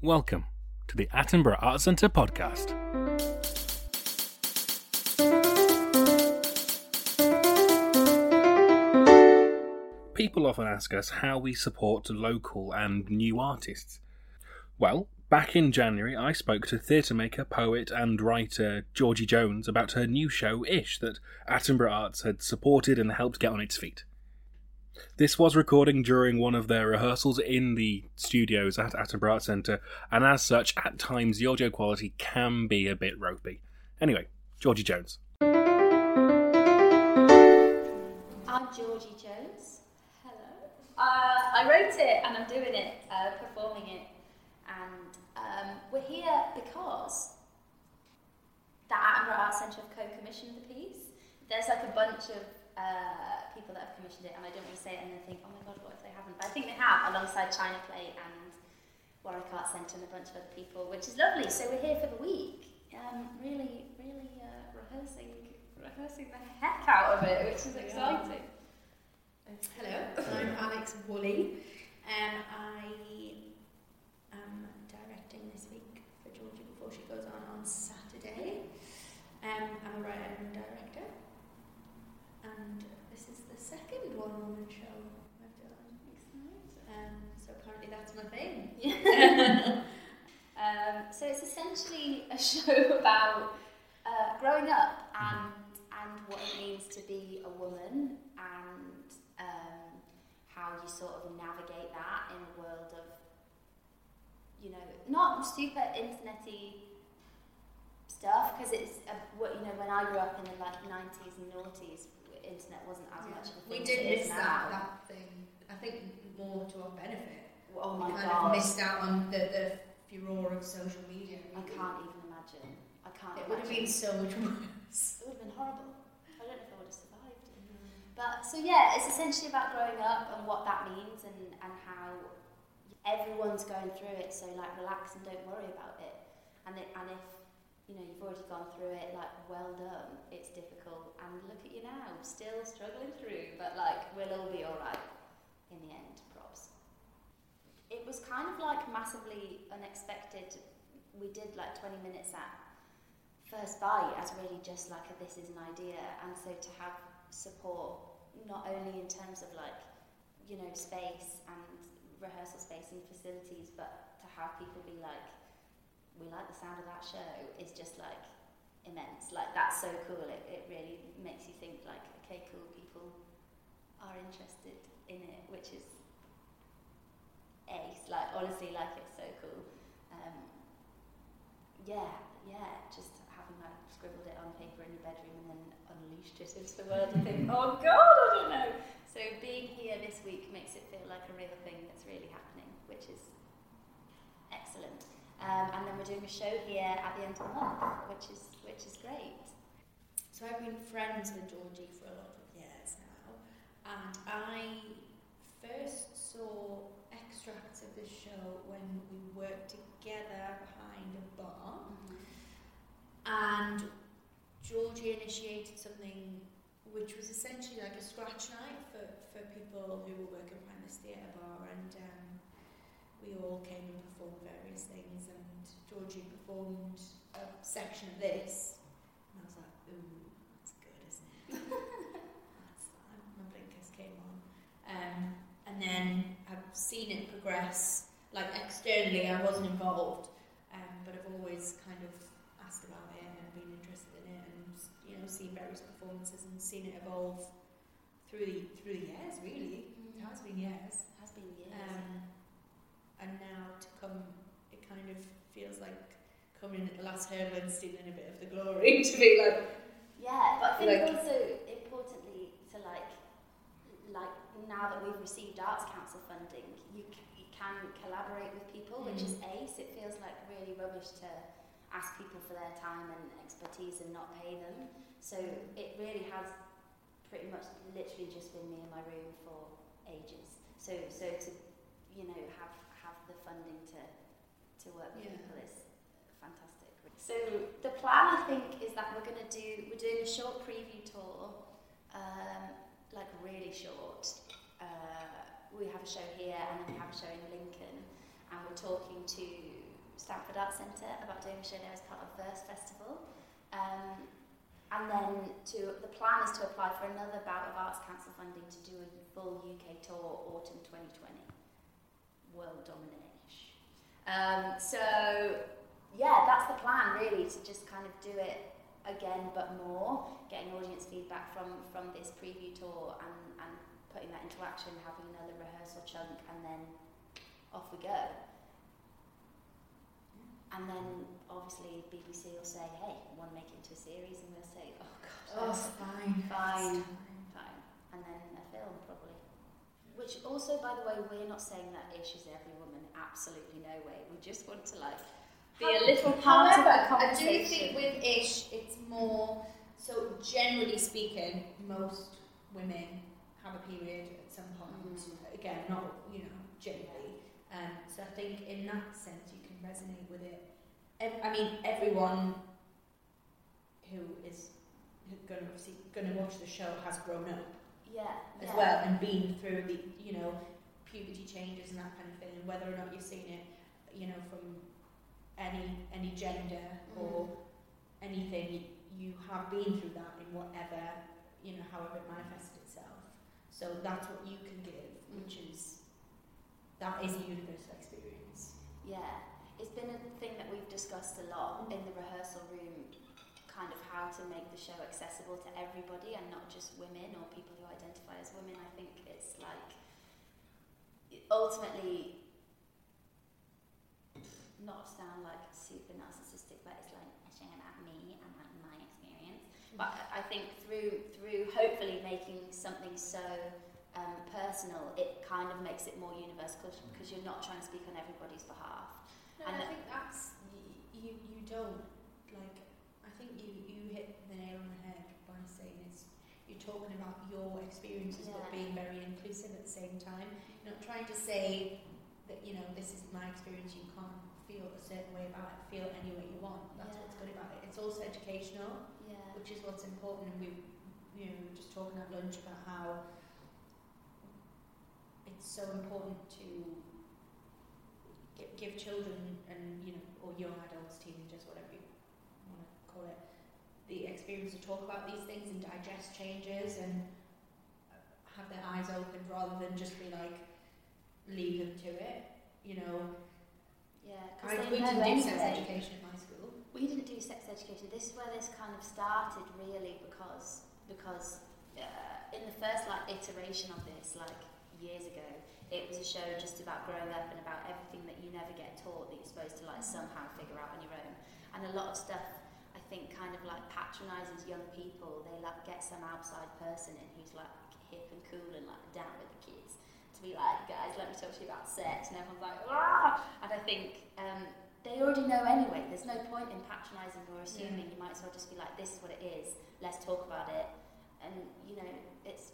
Welcome to the Attenborough Art Centre podcast. People often ask us how we support local and new artists. Well, back in January, I spoke to theatre maker, poet, and writer Georgie Jones about her new show, Ish, that Attenborough Arts had supported and helped get on its feet. This was recording during one of their rehearsals in the studios at Attenborough Arts Centre, and as such, at times the audio quality can be a bit ropey. Anyway, Georgie Jones. I'm Georgie Jones. Hello. Uh, I wrote it and I'm doing it, uh, performing it, and um, we're here because the Attenborough Arts Centre have co-commissioned the piece. There's like a bunch of uh, people that have commissioned it, and I don't want to say it and then think, oh my god, what if they haven't? But I think they have, alongside China Plate and Warwick Arts Centre and a bunch of other people, which is lovely. So we're here for the week, um, really, really uh, rehearsing, rehearsing the heck out of it, which is exciting. Hello, I'm Alex Woolley, and I am directing this week for Georgie before she goes on on Saturday. Um, I'm a writer and director, and this is the show I've done. Um, so apparently that's my thing. Um, so it's essentially a show about uh, growing up and and what it means to be a woman and um, how you sort of navigate that in a world of you know not super internety stuff because it's a, what you know when I grew up in the like 90s and noughties internet wasn't as much of a thing We did it is miss now. that, that thing. I think more to our benefit. oh my we kind god of missed out on the, the furore of social media. I can't even imagine I can't It would have been so much worse. It would have been horrible. I don't know if I would have survived. Mm. But so yeah, it's essentially about growing up and what that means and, and how everyone's going through it. So like relax and don't worry about it. And it, and if you know you've already gone through it, like well done. It's difficult, and look at you now, still struggling through. But like we'll all be all right in the end. Props. It was kind of like massively unexpected. We did like 20 minutes at first bite as really just like a this is an idea and so to have support not only in terms of like you know space and rehearsal space and facilities but to have people be like we like the sound of that show is just like immense like that's so cool it, it really makes you think like okay cool people are interested in it which is ace like honestly like it's so cool um, yeah, yeah, just having like scribbled it on paper in your bedroom and then unleashed it into the world and think, oh god, I don't know. So being here this week makes it feel like a real thing that's really happening, which is excellent. Um, and then we're doing a show here at the end of the month, which is which is great. So I've been friends with Georgie for a lot of years now, and I first saw extracts of this show when we worked together behind a bar, and Georgie initiated something which was essentially like a scratch night for, for people who were working behind this theatre bar, and um, we all came and performed various things, and Georgie performed a section of this, and I was like, ooh, that's good, isn't it? that's, my blinkers came on. Um, and then I've seen it progress, like externally, I wasn't involved, um, but I've always kind of asked about it and been interested in it, and you know, seen various performances and seen it evolve through the through the years. Really, it has been years. It Has been years. Um, and now to come, it kind of feels like coming in at the last hurdle and stealing a bit of the glory to be like, Yeah, but I think Like- also importantly to like, like now that we've received Arts Council funding, you, c- you can collaborate with people, which is mm. ace. It feels like really rubbish to ask people for their time and expertise and not pay them. So it really has pretty much literally just been me in my room for ages. So so to you know have the funding to to work with Yeah. people is fantastic. So the plan I think is that we're going to do we're doing a short preview tour, um, like really short. Uh, we have a show here and then we have a show in Lincoln, and we're talking to Stamford Arts Centre about doing a show there as part of Verse Festival. Um, and then to the plan is to apply for another bout of Arts Council funding to do a full UK tour autumn 2020. World domination. Um, so yeah, that's the plan really to just kind of do it again but more, getting audience feedback from from this preview tour and, and putting that into action, having another rehearsal chunk and then off we go. And then obviously BBC will say, hey, want to make it into a series? And we'll say, oh gosh, Oh, fine. Fine. Fine. And then a film probably. Which also, by the way, we're not saying that Ish is every woman. Absolutely no way. We just want to like be a little part However, of the I do conversation. think with Ish, it's more. So generally speaking, most women have a period at some point. Mm. Again, not you know generally. Um, so I think in that sense you can resonate with it. I mean, everyone who is going to see going to watch the show has grown up yeah, as yeah. well and been through the you know puberty changes and that kind of thing and whether or not you've seen it you know from any any gender mm-hmm. or anything you have been through that in whatever you know however it manifested itself. So that's what you can give which mm. is that is a universal experience. Yeah, it's been a thing that we've discussed a lot mm. in the rehearsal room, kind of how to make the show accessible to everybody and not just women or people who identify as women. I think it's like ultimately not sound like super narcissistic, but it's like a show about me and like my experience. But I I think through through hopefully making something so um, personal, it kind of makes it more universal because you're not trying to speak on everybody's behalf. No, And I think that's you. You don't like. I think you you hit the nail on the head by saying it's. You're talking about your experiences, but being very inclusive at the same time. You're not trying to say that you know this is my experience. You can't feel a certain way about it. Feel any way you want. That's what's good about it. It's also educational, Yeah. which is what's important. And we, you know, we were just talking at lunch about how it's so important to give, give children and you know or young adults, teenagers, whatever you want to call it, the experience to talk about these things and digest changes and have their eyes open rather than just be like leave them to it. You know, Yeah, because we didn't do sex education in my school. We didn't do sex education. This is where this kind of started, really, because because uh, in the first like iteration of this, like years ago, it was a show just about growing up and about everything that you never get taught that you're supposed to like somehow figure out on your own. And a lot of stuff, think, kind of like patronises young people. They like get some outside person in who's like hip and cool and like down with the kids to be like, guys, let me talk to you about sex, and everyone's like, ah! And I think um, they already know anyway. There's no point in patronising or assuming. You might as well just be like, this is what it is. Let's talk about it. And you know, it's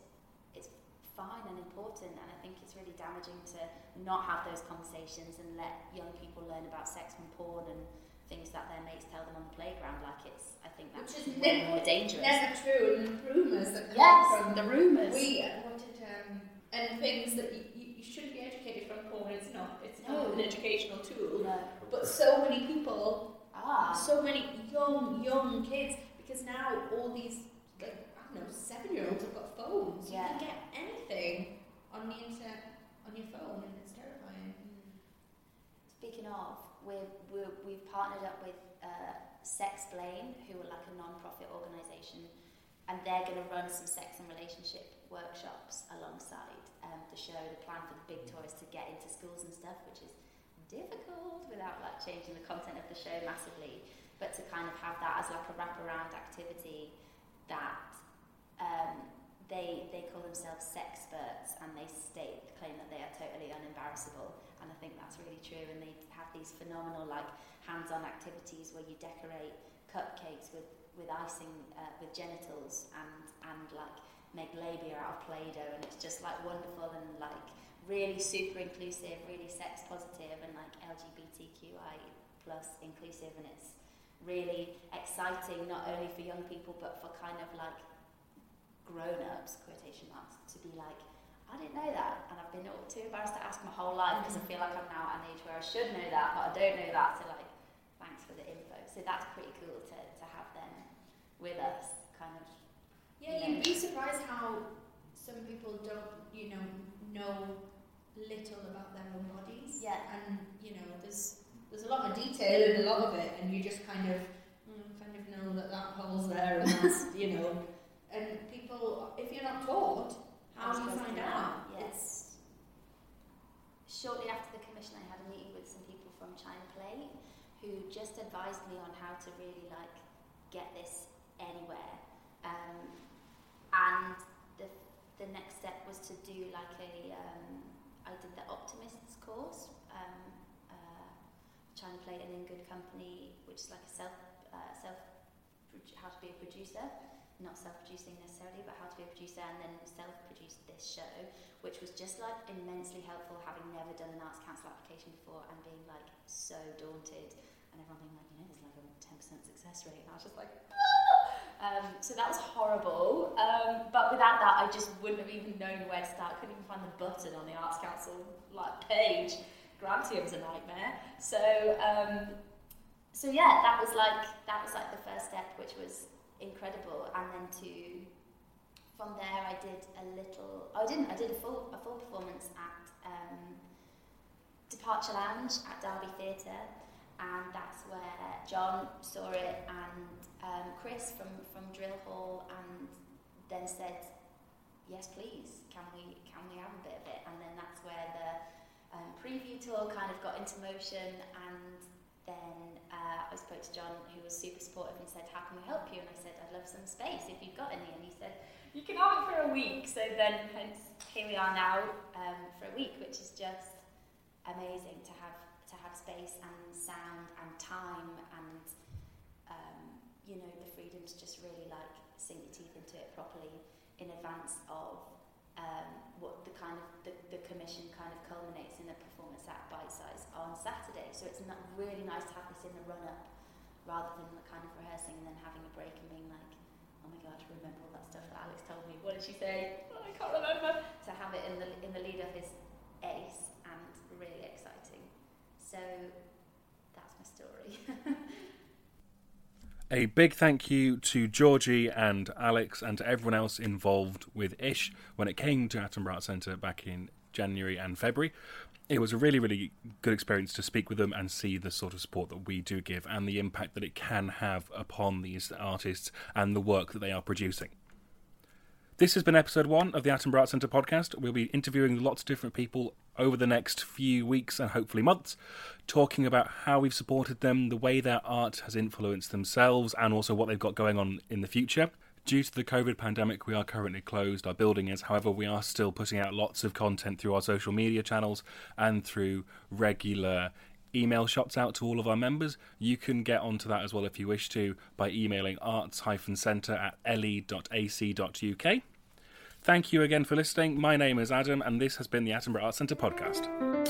it's fine and important. And I think it's really damaging to not have those conversations and let young people learn about sex from porn and things that their mates tell them on the playground. Like it's, I think that's Which is way never- more dangerous. Never true, and rumours that come yes, from the rumours. We wanted um, and things that you, you, shouldn't be educated from porn. It's not. It's No. not an educational tool. no. But so many people, Ah. so many young young kids, because now all these like I don't know seven year olds have got phones. Yeah. You can get anything on the internet on your phone, and it's terrifying. Speaking of, we're, we're, we've partnered up with uh, Sexplain, who are like a non-profit organisation, and they're going to run some sex and relationship workshops alongside um, the show. The plan for the big tour is to get into schools and stuff, which is difficult without like changing the content of the show massively, but to kind of have that as like a wraparound activity that um, they they call themselves sexperts and they state claim that they are totally unembarrassable and I think that's really true and they have these phenomenal like hands-on activities where you decorate cupcakes with with icing uh, with genitals and and like make labia out of play-doh and it's just like wonderful and like really super inclusive really sex positive and like LGBTQI plus inclusive and it's really exciting not only for young people but for kind of like grown-ups quotation marks to be like I didn't know that and I've been too embarrassed to ask my whole life because I feel like I'm now at an age where I should know that but I don't know that so like thanks for the info. So that's pretty cool to, to have them with us, kind of. Yeah, Yeah. you'd be surprised how some people don't, you know, know little about their own bodies. Yeah. And you know, there's there's a lot of detail in a lot of it, and you just kind of mm, kind of know that that hole's there, and that's you know, and people, if you're not taught, how do you Supposed to find know. out? Yes. It's Shortly after the commission, I had a meeting with some people from China Plate who just advised me on how to really like get this anywhere. Um, and the the next step was to do like a um, I did the Optimists course, um, uh, China Plate and In Good Company, which is like a self uh, self how to be a producer, not self-producing necessarily, but how to be a producer, and then self-produced this show, which was just like immensely helpful, having never done an arts council application before, and being like so daunted, and everyone being like, you know, there's like a ten percent success rate, and I was just like. Um, so that was horrible. Um, but without that, I just wouldn't have even known where to start. Couldn't even find the button on the Arts Council like page. Grantium was a nightmare. So um, so yeah, that was like that was like the first step, which was incredible. And then to from there, I did a little. Oh, I didn't. I did a full a full performance at um, Departure Lounge at Derby Theatre, and that's where John saw it and um, Chris from from Drill Hall, and then said, "Yes, please. Can we can we have a bit of it?" And then that's where the um, preview tour kind of got into motion, and then uh, I spoke to John, who was super supportive, and said, "How can we help you?" And I said, "I'd love some space if you've got any." And he said, "You can have it for a week." So then, hence, here we are now um, for a week, which is just amazing to have to have space and sound and time and um, you know the freedom to just really like sink your teeth into it properly in advance of um, what the kind of the, the commission kind of culminates in a performance at bite size on Saturday. So it's not really nice to have this in the run up rather than the kind of rehearsing and then having a break and being like, oh my god, remember all that stuff that Alex told me. What did she say? Oh, I can't remember. To have it in the in the lead up is ace and really exciting. So that's my story. A big thank you to Georgie and Alex and to everyone else involved with Ish when it came to Attenborough Arts Centre back in January and February. It was a really, really good experience to speak with them and see the sort of support that we do give and the impact that it can have upon these artists and the work that they are producing. This has been episode one of the Attenborough Arts Centre podcast. We'll be interviewing lots of different people over the next few weeks and hopefully months, talking about how we've supported them, the way their art has influenced themselves, and also what they've got going on in the future. Due to the COVID pandemic, we are currently closed. Our building is, however, we are still putting out lots of content through our social media channels and through regular email shots out to all of our members. You can get onto that as well if you wish to by emailing arts-centre at le.ac.uk. Thank you again for listening. My name is Adam, and this has been the Attenborough Arts Centre podcast.